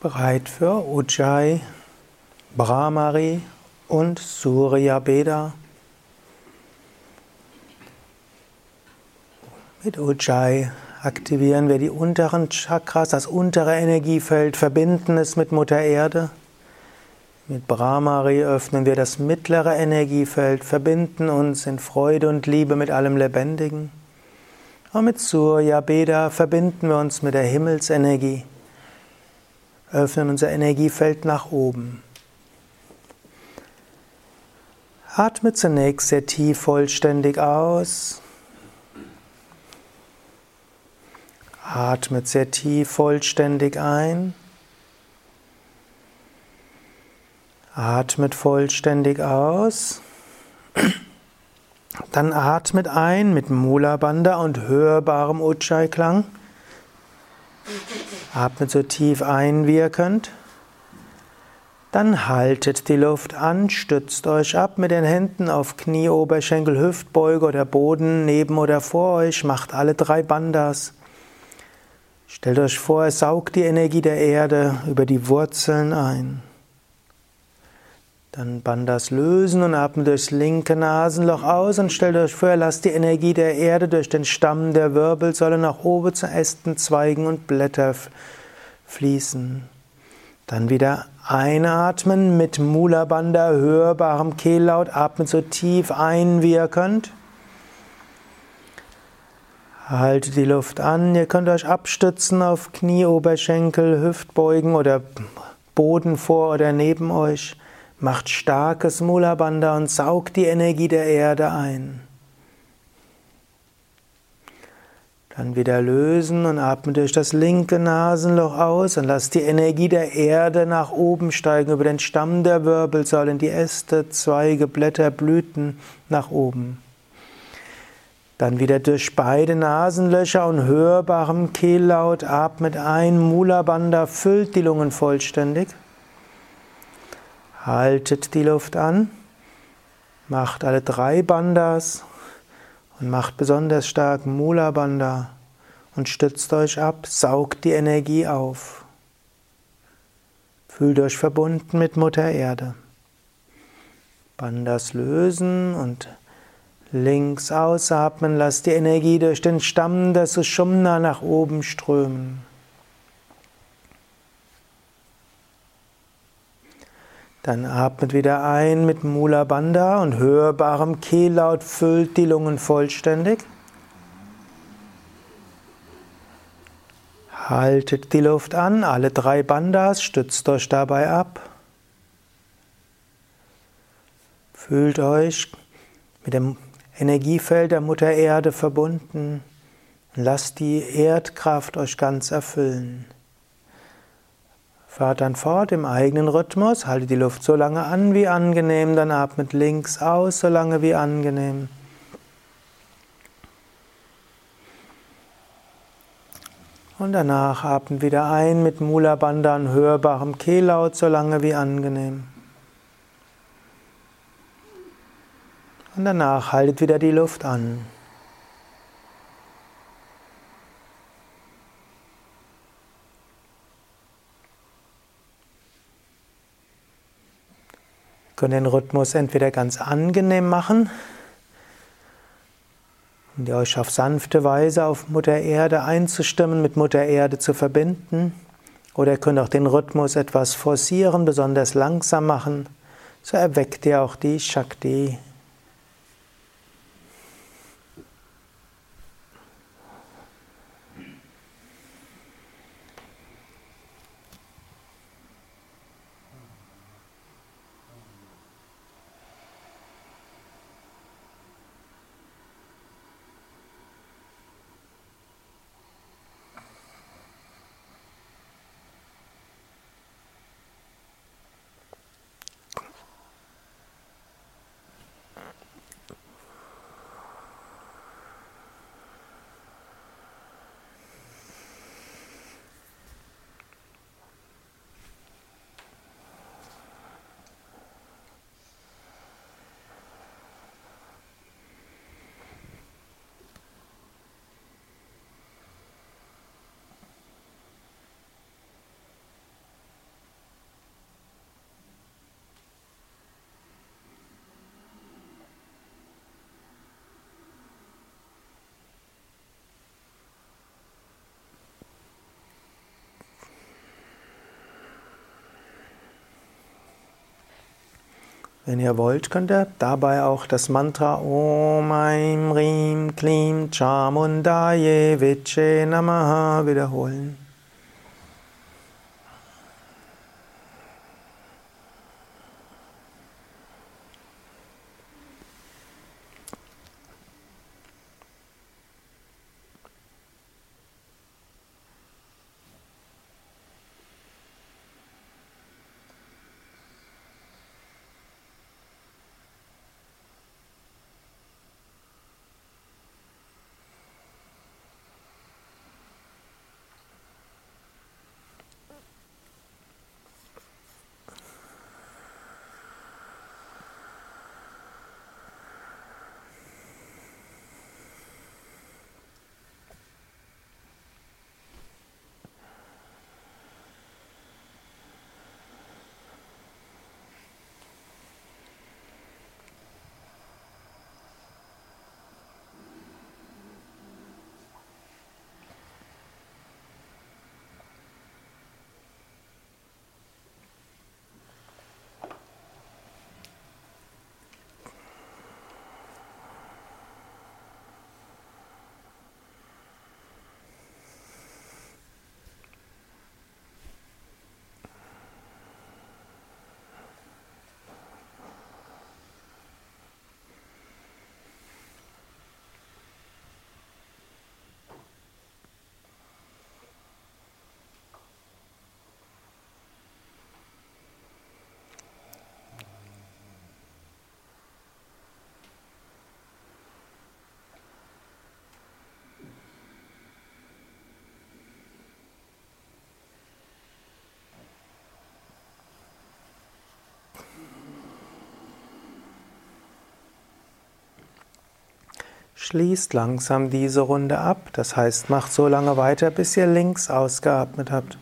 Bereit für Ujjayi, Brahmari und Surya Beda. Mit Ujjayi aktivieren wir die unteren Chakras, das untere Energiefeld, verbinden es mit Mutter Erde. Mit Brahmari öffnen wir das mittlere Energiefeld, verbinden uns in Freude und Liebe mit allem Lebendigen. Und mit Surya Beda verbinden wir uns mit der Himmelsenergie öffnen unser Energiefeld nach oben. Atme zunächst sehr tief vollständig aus. Atme sehr tief vollständig ein. Atmet vollständig aus. Dann atmet ein mit Mula Bandha und hörbarem Ujjayi-Klang. Atmet so tief ein, wie ihr könnt. Dann haltet die Luft an, stützt euch ab mit den Händen auf Knie, Oberschenkel, Hüftbeuge oder Boden neben oder vor euch. Macht alle drei Bandas. Stellt euch vor, es saugt die Energie der Erde über die Wurzeln ein. Dann Bandas lösen und atmet durchs linke Nasenloch aus und stellt euch vor, lasst die Energie der Erde durch den Stamm der Wirbelsäule nach oben zu Ästen, Zweigen und Blätter fließen. Dann wieder einatmen mit Mula Bandha, hörbarem Kehllaut. Atmet so tief ein, wie ihr könnt. Haltet die Luft an. Ihr könnt euch abstützen auf Knie, Oberschenkel, Hüftbeugen oder Boden vor oder neben euch. Macht starkes Mula Bandha und saugt die Energie der Erde ein. Dann wieder lösen und atme durch das linke Nasenloch aus und lass die Energie der Erde nach oben steigen über den Stamm der Wirbelsäule, die Äste, Zweige, Blätter, Blüten nach oben. Dann wieder durch beide Nasenlöcher und hörbarem Kehllaut atmet ein. Mula Bandha füllt die Lungen vollständig. Haltet die Luft an, macht alle drei Bandas und macht besonders stark Mula Bandha und stützt euch ab, saugt die Energie auf. Fühlt euch verbunden mit Mutter Erde. Bandas lösen und links ausatmen, lasst die Energie durch den Stamm des Sushumna nach oben strömen. Dann atmet wieder ein mit Mula Bandha und hörbarem Kehllaut füllt die Lungen vollständig. Haltet die Luft an, alle drei Bandhas, stützt euch dabei ab. Fühlt euch mit dem Energiefeld der Mutter Erde verbunden. Lasst die Erdkraft euch ganz erfüllen. Fahrt dann fort im eigenen Rhythmus, haltet die Luft so lange an wie angenehm, dann atmet links aus, so lange wie angenehm. Und danach atmet wieder ein mit Mula Bandha und hörbarem Kehllaut, so lange wie angenehm. Und danach haltet wieder die Luft an. Können den Rhythmus entweder ganz angenehm machen, um euch auf sanfte Weise auf Mutter Erde einzustimmen, mit Mutter Erde zu verbinden, oder ihr könnt auch den Rhythmus etwas forcieren, besonders langsam machen, so erweckt ihr auch die Shakti Wenn ihr wollt, könnt ihr dabei auch das Mantra Om Aim Rim Klim Chamundaye Viche Namaha wiederholen. Schließt langsam diese Runde ab, das heißt, macht so lange weiter, bis ihr links ausgeatmet habt.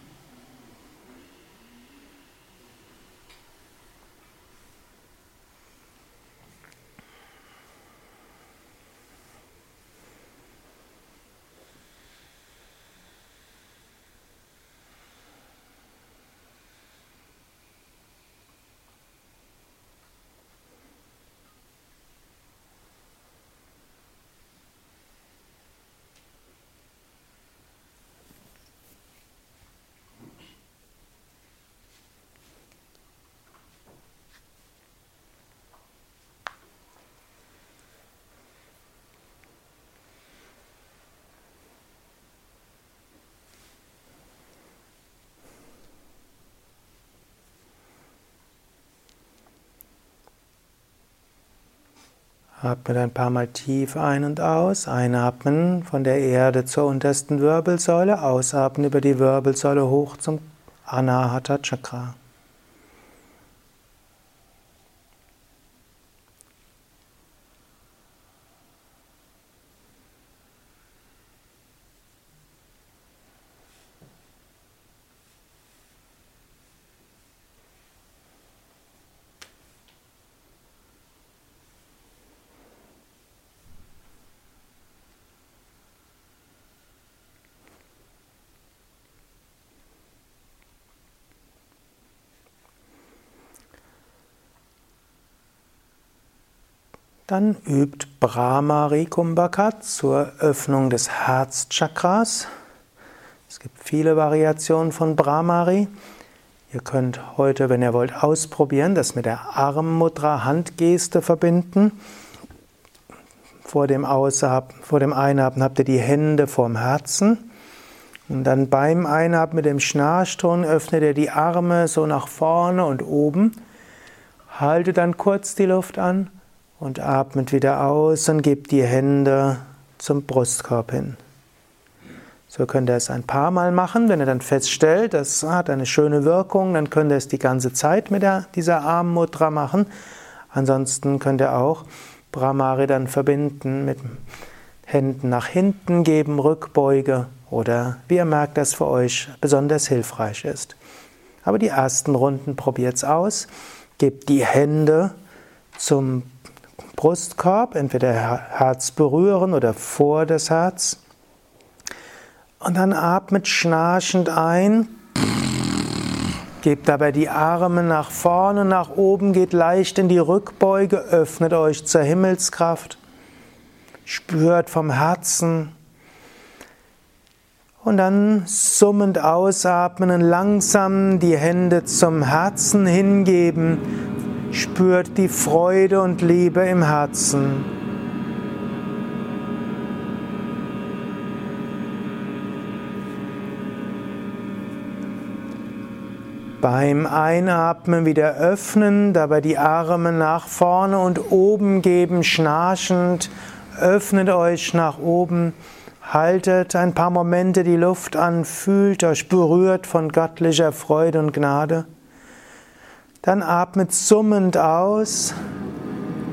Atme ein paar Mal tief ein und aus. Einatmen von der Erde zur untersten Wirbelsäule, ausatmen über die Wirbelsäule hoch zum Anahata Chakra. Dann übt Brahmari Kumbhaka zur Öffnung des Herzchakras. Es gibt viele Variationen von Brahmari. Ihr könnt heute, wenn ihr wollt, ausprobieren, das mit der Armmudra Handgeste verbinden. Vor dem, Ausatmen, vor dem Einatmen habt ihr die Hände vorm Herzen. Und dann beim Einatmen mit dem Schnarchton öffnet ihr die Arme so nach vorne und oben. Haltet dann kurz die Luft an und atmet wieder aus und gebt die Hände zum Brustkorb hin. So könnt ihr es ein paar Mal machen. Wenn ihr dann feststellt, das hat eine schöne Wirkung, dann könnt ihr es die ganze Zeit mit der, dieser Armmudra machen. Ansonsten könnt ihr auch Brahmari dann verbinden mit Händen nach hinten geben, Rückbeuge oder wie ihr merkt, das für euch besonders hilfreich ist. Aber die ersten Runden probiert es aus. Gebt die Hände zum Brustkorb, entweder Herz berühren oder vor das Herz. Und dann atmet schnarchend ein Gebt dabei die Arme nach vorne, nach oben, geht leicht in die Rückbeuge, öffnet euch zur Himmelskraft, spürt vom Herzen und dann summend ausatmen und langsam die Hände zum Herzen hingeben, spürt die Freude und Liebe im Herzen. Beim Einatmen wieder öffnen, dabei die Arme nach vorne und oben geben, schnarchend. Öffnet euch nach oben, haltet ein paar Momente die Luft an, fühlt euch berührt von göttlicher Freude und Gnade. Dann atmet summend aus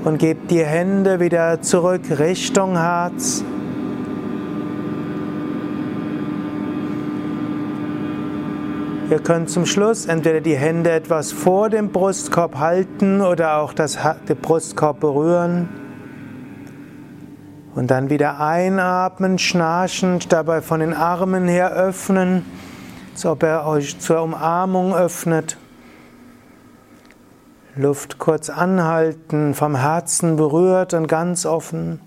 und gebt die Hände wieder zurück Richtung Herz. Ihr könnt zum Schluss entweder die Hände etwas vor dem Brustkorb halten oder auch das, den Brustkorb berühren. Und dann wieder einatmen, schnarchend, dabei von den Armen her öffnen, als ob er euch zur Umarmung öffnet. Luft kurz anhalten, vom Herzen berührt und ganz offen.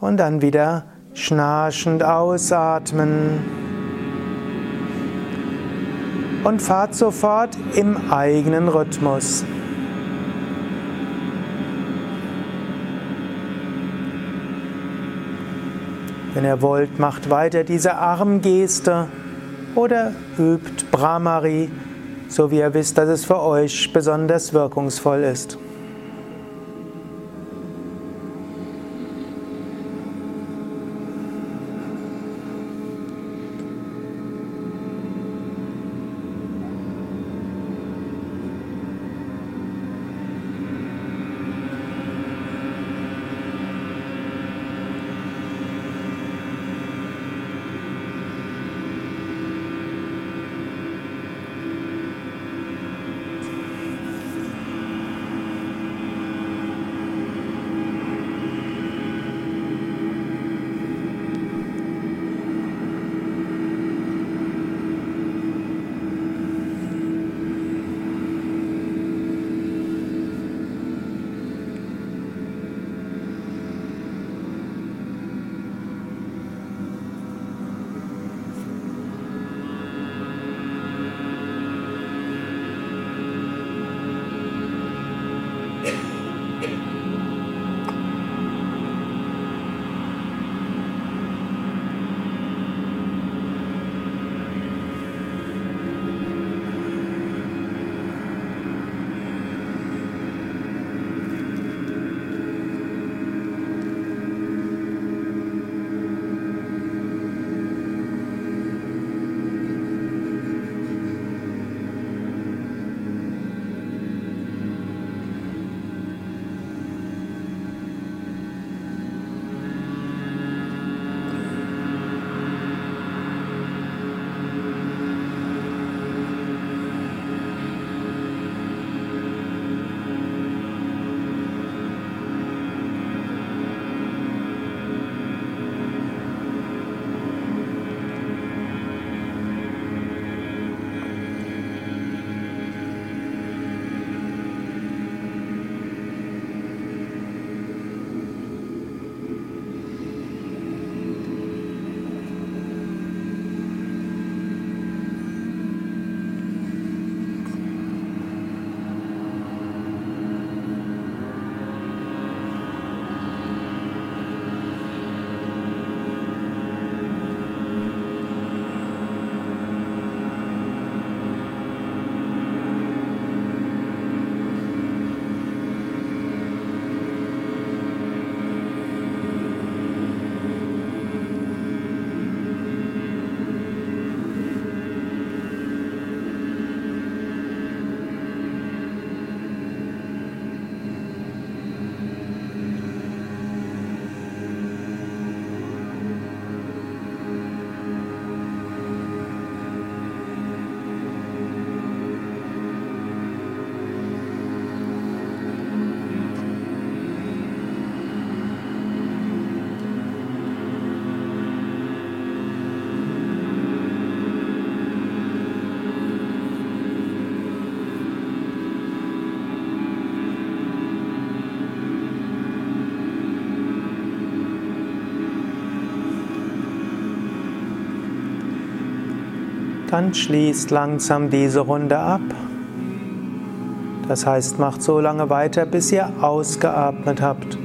Und dann wieder schnarchend ausatmen und fahrt sofort im eigenen Rhythmus. Wenn ihr wollt, macht weiter diese Armgeste oder übt Brahmari, so wie ihr wisst, dass es für euch besonders wirkungsvoll ist. Dann schließt langsam diese Runde ab. Das heißt, macht so lange weiter, bis ihr ausgeatmet habt.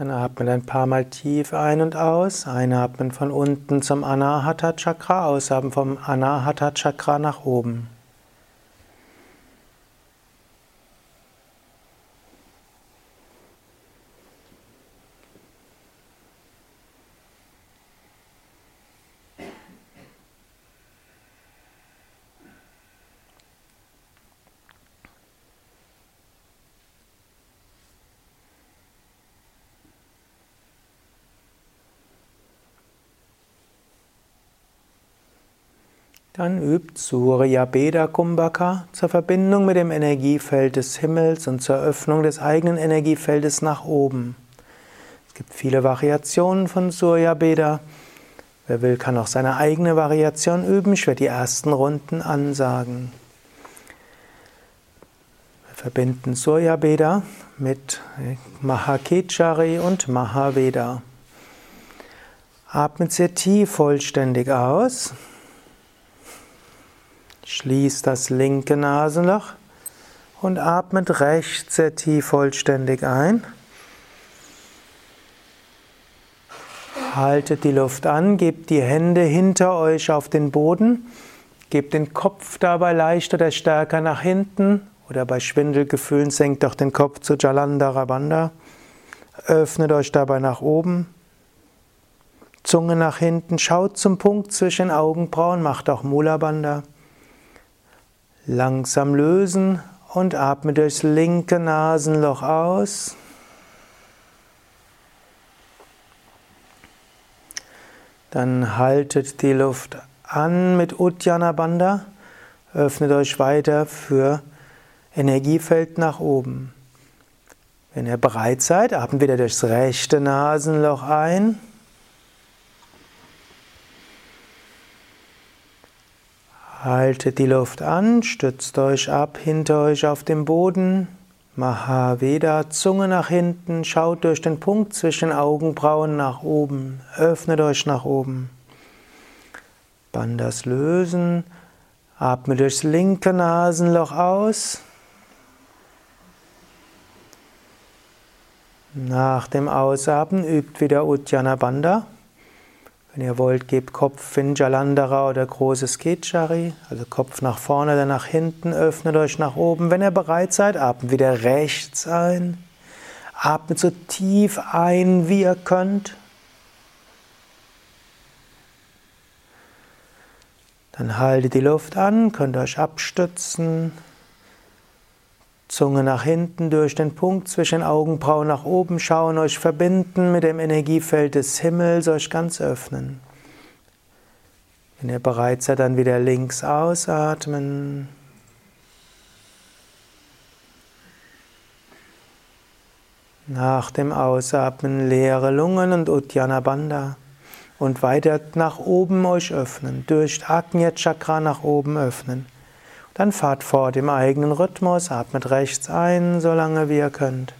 Dann atmen ein paar Mal tief ein und aus. Einatmen von unten zum Anahata Chakra, ausatmen vom Anahata Chakra nach oben. Dann übt Surya Beda Kumbhaka zur Verbindung mit dem Energiefeld des Himmels und zur Öffnung des eigenen Energiefeldes nach oben. Es gibt viele Variationen von Surya Beda. Wer will, kann auch seine eigene Variation üben. Ich werde die ersten Runden ansagen. Wir verbinden Surya Beda mit Mahakechari und Mahaveda. Atmet sehr tief vollständig aus. Schließt das linke Nasenloch und atmet rechts sehr tief vollständig ein. Haltet die Luft an, gebt die Hände hinter euch auf den Boden, gebt den Kopf dabei leicht oder stärker nach hinten oder bei Schwindelgefühlen senkt auch den Kopf zu Jalandhara Bandha. Öffnet euch dabei nach oben. Zunge nach hinten, schaut zum Punkt zwischen Augenbrauen, macht auch Mula Bandha. Langsam lösen und atme durchs linke Nasenloch aus. Dann haltet die Luft an mit Uddiyana Bandha. Öffnet euch weiter für Energiefeld nach oben. Wenn ihr bereit seid, atmet wieder durchs rechte Nasenloch ein. Haltet die Luft an, stützt euch ab hinter euch auf dem Boden. Mahaveda, Zunge nach hinten, schaut durch den Punkt zwischen Augenbrauen nach oben, öffnet euch nach oben. Bandas lösen, atme durchs linke Nasenloch aus. Nach dem Ausatmen übt wieder Uddiyana Bandha. Wenn ihr wollt, gebt Kopf in Jalandhara oder großes Ketchari, also Kopf nach vorne oder nach hinten, öffnet euch nach oben. Wenn ihr bereit seid, atmet wieder rechts ein. Atmet so tief ein, wie ihr könnt. Dann haltet die Luft an, könnt euch abstützen. Zunge nach hinten durch den Punkt zwischen Augenbrauen nach oben schauen, euch verbinden mit dem Energiefeld des Himmels, euch ganz öffnen. Wenn ihr bereit seid, dann wieder links ausatmen. Nach dem Ausatmen leere Lungen und Uddiyana Bandha. Und weiter nach oben euch öffnen, durch Agnya Chakra nach oben öffnen. Dann fahrt fort im eigenen Rhythmus, atmet rechts ein, solange wie ihr könnt.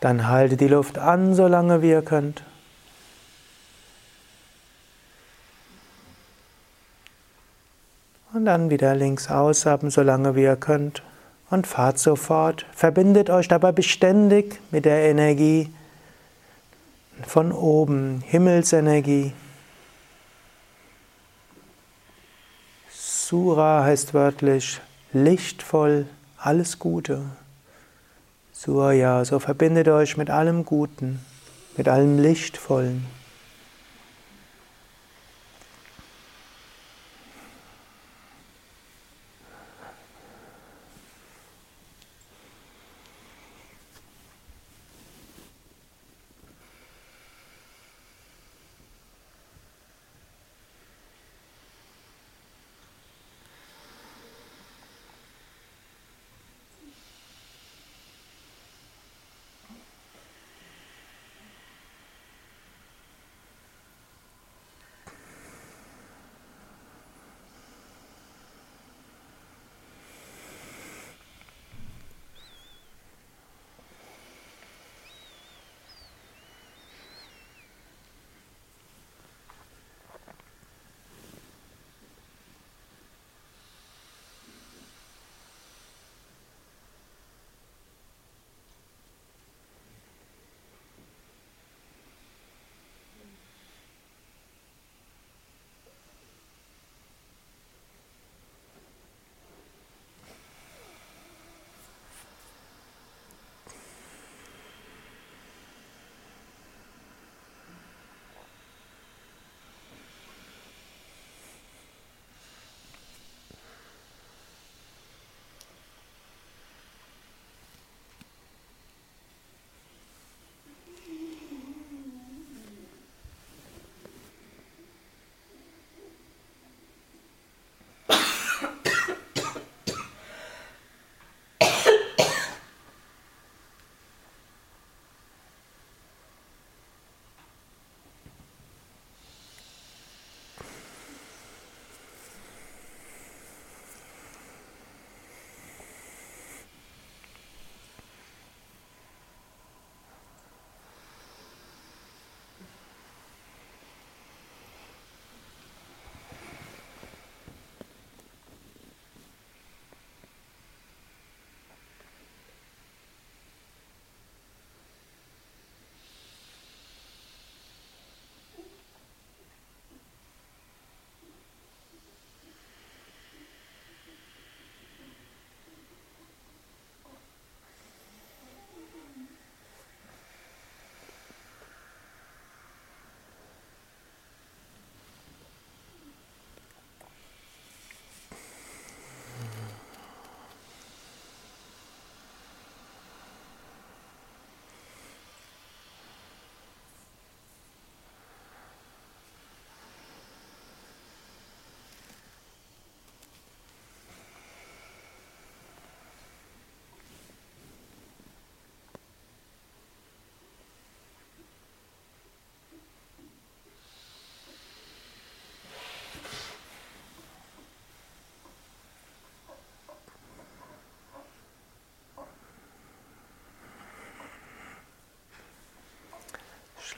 Dann haltet die Luft an, solange wie ihr könnt. Und dann wieder links ausatmen, solange wie ihr könnt. Und fahrt sofort. Verbindet euch dabei beständig mit der Energie von oben, Himmelsenergie. Sura heißt wörtlich lichtvoll, alles Gute. Surya, so verbindet euch mit allem Guten, mit allem Lichtvollen.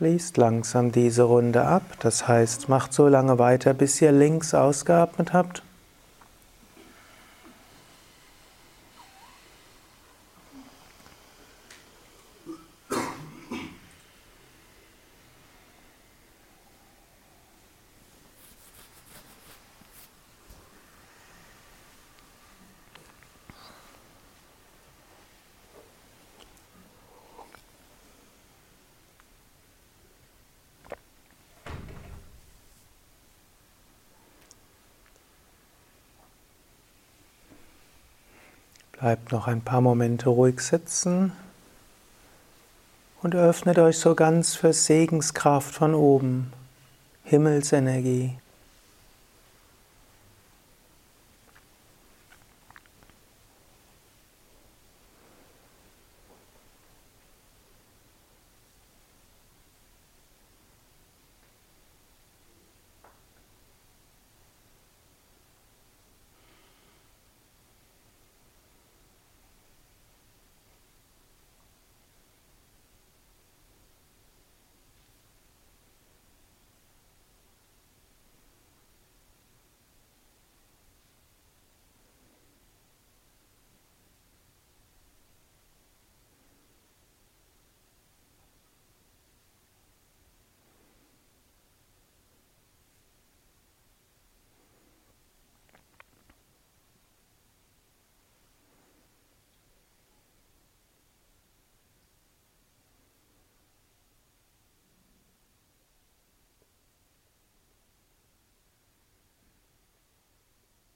Schließt langsam diese Runde ab. Das heißt, macht so lange weiter, bis ihr links ausgeatmet habt. Bleibt noch ein paar Momente ruhig sitzen und öffnet euch so ganz für Segenskraft von oben, Himmelsenergie.